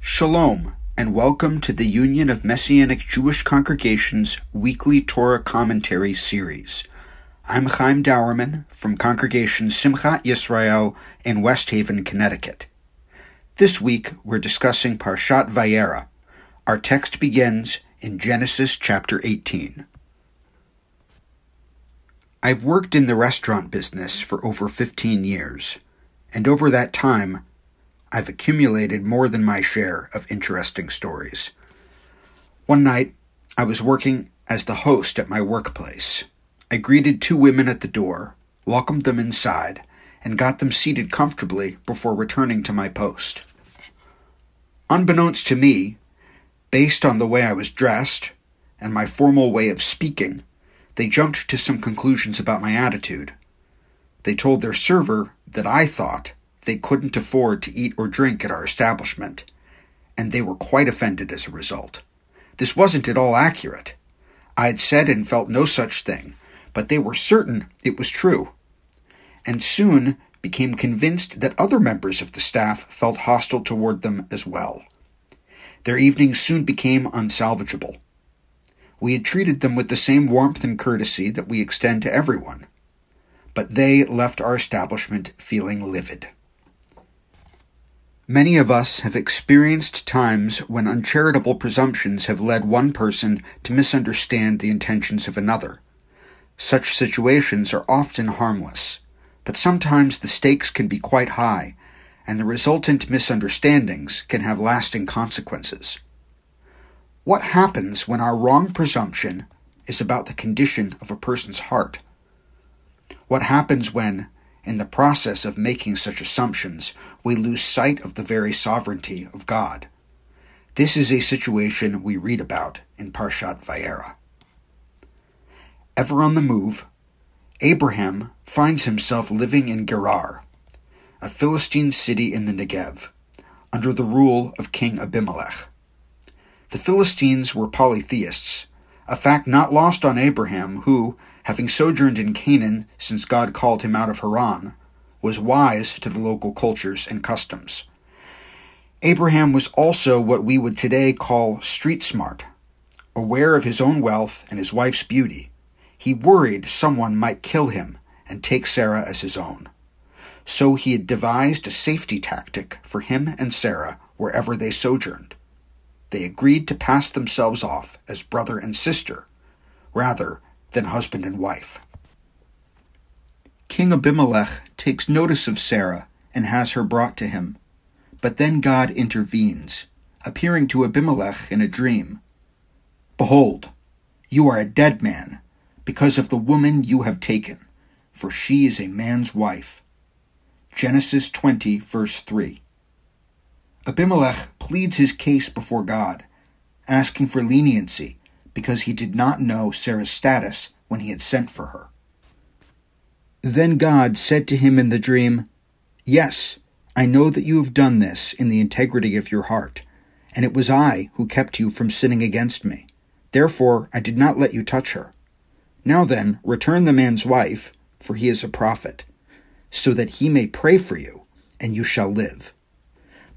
Shalom, and welcome to the Union of Messianic Jewish Congregations weekly Torah commentary series. I'm Chaim Dauerman from Congregation Simchat Yisrael in West Haven, Connecticut. This week we're discussing Parshat Vayera. Our text begins in Genesis chapter 18. I've worked in the restaurant business for over 15 years, and over that time, I've accumulated more than my share of interesting stories. One night, I was working as the host at my workplace. I greeted two women at the door, welcomed them inside, and got them seated comfortably before returning to my post. Unbeknownst to me, based on the way I was dressed and my formal way of speaking, they jumped to some conclusions about my attitude. They told their server that I thought they couldn't afford to eat or drink at our establishment, and they were quite offended as a result. This wasn't at all accurate. I had said and felt no such thing, but they were certain it was true, and soon became convinced that other members of the staff felt hostile toward them as well. Their evenings soon became unsalvageable. We had treated them with the same warmth and courtesy that we extend to everyone, but they left our establishment feeling livid. Many of us have experienced times when uncharitable presumptions have led one person to misunderstand the intentions of another. Such situations are often harmless, but sometimes the stakes can be quite high, and the resultant misunderstandings can have lasting consequences. What happens when our wrong presumption is about the condition of a person's heart? What happens when, in the process of making such assumptions, we lose sight of the very sovereignty of God? This is a situation we read about in Parshat Vayera. Ever on the move, Abraham finds himself living in Gerar, a Philistine city in the Negev, under the rule of King Abimelech. The Philistines were polytheists, a fact not lost on Abraham, who, having sojourned in Canaan since God called him out of Haran, was wise to the local cultures and customs. Abraham was also what we would today call street smart. Aware of his own wealth and his wife's beauty, he worried someone might kill him and take Sarah as his own. So he had devised a safety tactic for him and Sarah wherever they sojourned they agreed to pass themselves off as brother and sister rather than husband and wife. King Abimelech takes notice of Sarah and has her brought to him. But then God intervenes, appearing to Abimelech in a dream. Behold, you are a dead man, because of the woman you have taken, for she is a man's wife. Genesis 20, verse 3. Abimelech pleads his case before God, asking for leniency because he did not know Sarah's status when he had sent for her. Then God said to him in the dream, Yes, I know that you have done this in the integrity of your heart, and it was I who kept you from sinning against me. Therefore I did not let you touch her. Now then, return the man's wife, for he is a prophet, so that he may pray for you, and you shall live.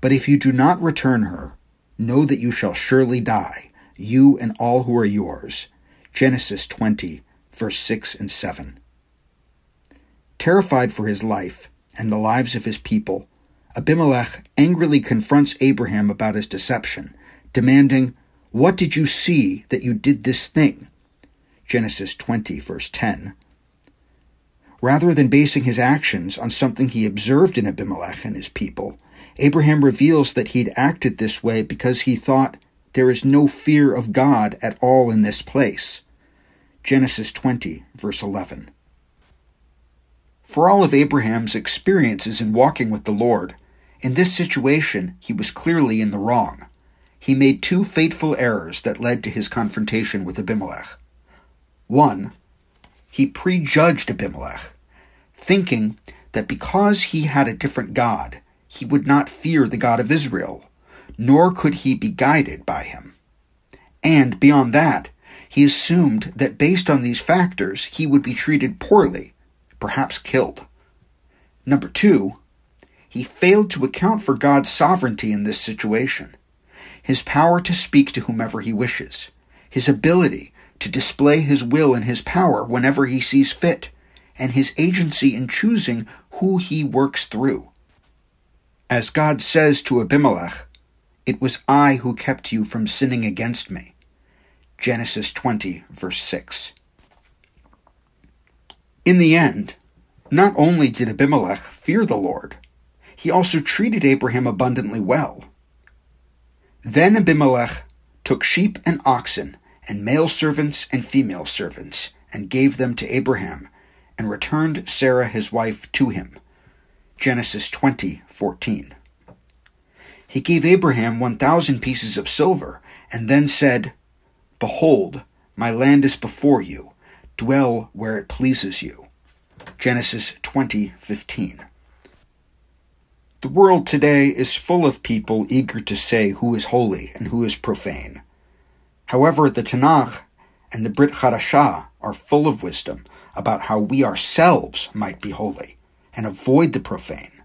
But if you do not return her, know that you shall surely die, you and all who are yours. Genesis 20, verse 6 and 7. Terrified for his life and the lives of his people, Abimelech angrily confronts Abraham about his deception, demanding, What did you see that you did this thing? Genesis 20, verse 10. Rather than basing his actions on something he observed in Abimelech and his people, Abraham reveals that he'd acted this way because he thought there is no fear of God at all in this place. Genesis 20, verse 11. For all of Abraham's experiences in walking with the Lord, in this situation he was clearly in the wrong. He made two fateful errors that led to his confrontation with Abimelech. One, he prejudged Abimelech, thinking that because he had a different God, he would not fear the God of Israel, nor could he be guided by him. And beyond that, he assumed that based on these factors, he would be treated poorly, perhaps killed. Number two, he failed to account for God's sovereignty in this situation. his power to speak to whomever he wishes, his ability to display his will and his power whenever he sees fit, and his agency in choosing who he works through. As God says to Abimelech, It was I who kept you from sinning against me. Genesis 20, verse 6. In the end, not only did Abimelech fear the Lord, he also treated Abraham abundantly well. Then Abimelech took sheep and oxen, and male servants and female servants, and gave them to Abraham, and returned Sarah his wife to him. Genesis 20:14. He gave Abraham 1000 pieces of silver, and then said, Behold, my land is before you. Dwell where it pleases you. Genesis 20:15. The world today is full of people eager to say who is holy and who is profane. However, the Tanakh and the Brit Hadashah are full of wisdom about how we ourselves might be holy and avoid the profane.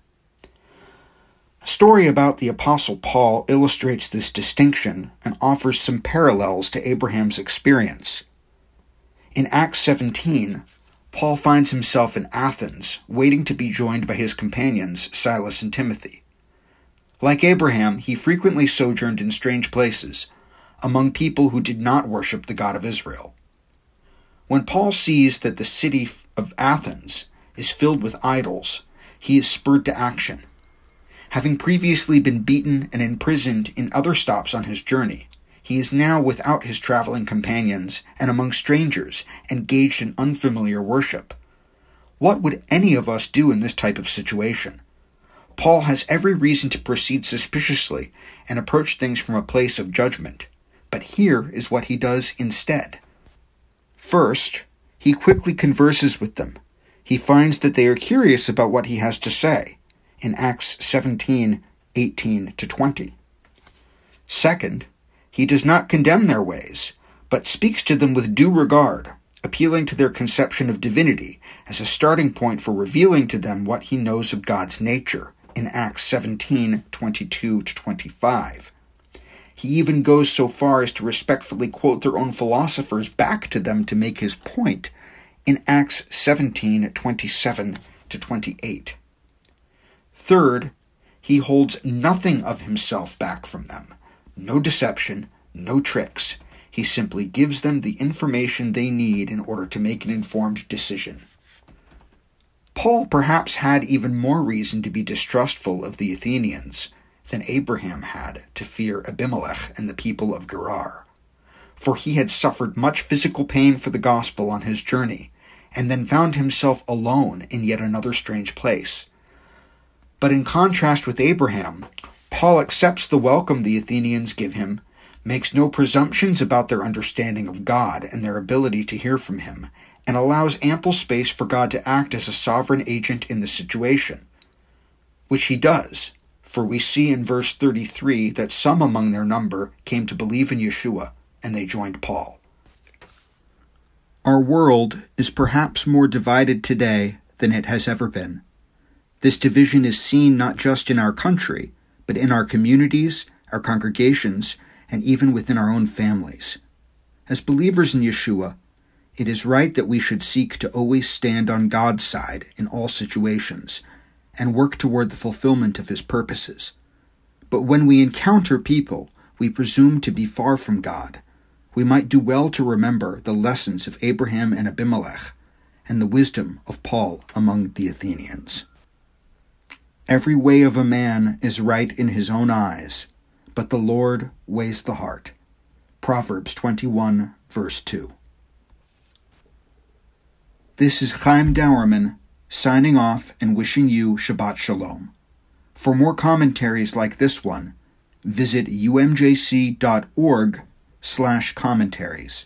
A story about the Apostle Paul illustrates this distinction and offers some parallels to Abraham's experience. In Acts 17, Paul finds himself in Athens, waiting to be joined by his companions, Silas and Timothy. Like Abraham, he frequently sojourned in strange places, among people who did not worship the God of Israel. When Paul sees that the city of Athens is filled with idols, he is spurred to action. Having previously been beaten and imprisoned in other stops on his journey, he is now without his traveling companions and among strangers, engaged in unfamiliar worship. What would any of us do in this type of situation? Paul has every reason to proceed suspiciously and approach things from a place of judgment, but here is what he does instead. First, he quickly converses with them. He finds that they are curious about what he has to say in Acts 17 18 to 20. Second, he does not condemn their ways, but speaks to them with due regard, appealing to their conception of divinity as a starting point for revealing to them what he knows of God's nature in Acts 17 22 to 25. He even goes so far as to respectfully quote their own philosophers back to them to make his point in Acts 17 27 to 28. Third, he holds nothing of himself back from them no deception, no tricks. He simply gives them the information they need in order to make an informed decision. Paul perhaps had even more reason to be distrustful of the Athenians than Abraham had to fear Abimelech and the people of Gerar, for he had suffered much physical pain for the gospel on his journey, and then found himself alone in yet another strange place. But in contrast with Abraham, Paul accepts the welcome the Athenians give him, makes no presumptions about their understanding of God and their ability to hear from him, and allows ample space for God to act as a sovereign agent in the situation. Which he does, for we see in verse 33 that some among their number came to believe in Yeshua, and they joined Paul. Our world is perhaps more divided today than it has ever been. This division is seen not just in our country, but in our communities, our congregations, and even within our own families. As believers in Yeshua, it is right that we should seek to always stand on God's side in all situations and work toward the fulfillment of His purposes. But when we encounter people we presume to be far from God, we might do well to remember the lessons of Abraham and Abimelech and the wisdom of Paul among the Athenians. Every way of a man is right in his own eyes, but the Lord weighs the heart. Proverbs 21, verse 2. This is Chaim Dauerman signing off and wishing you Shabbat Shalom. For more commentaries like this one, visit umjc.org slash commentaries.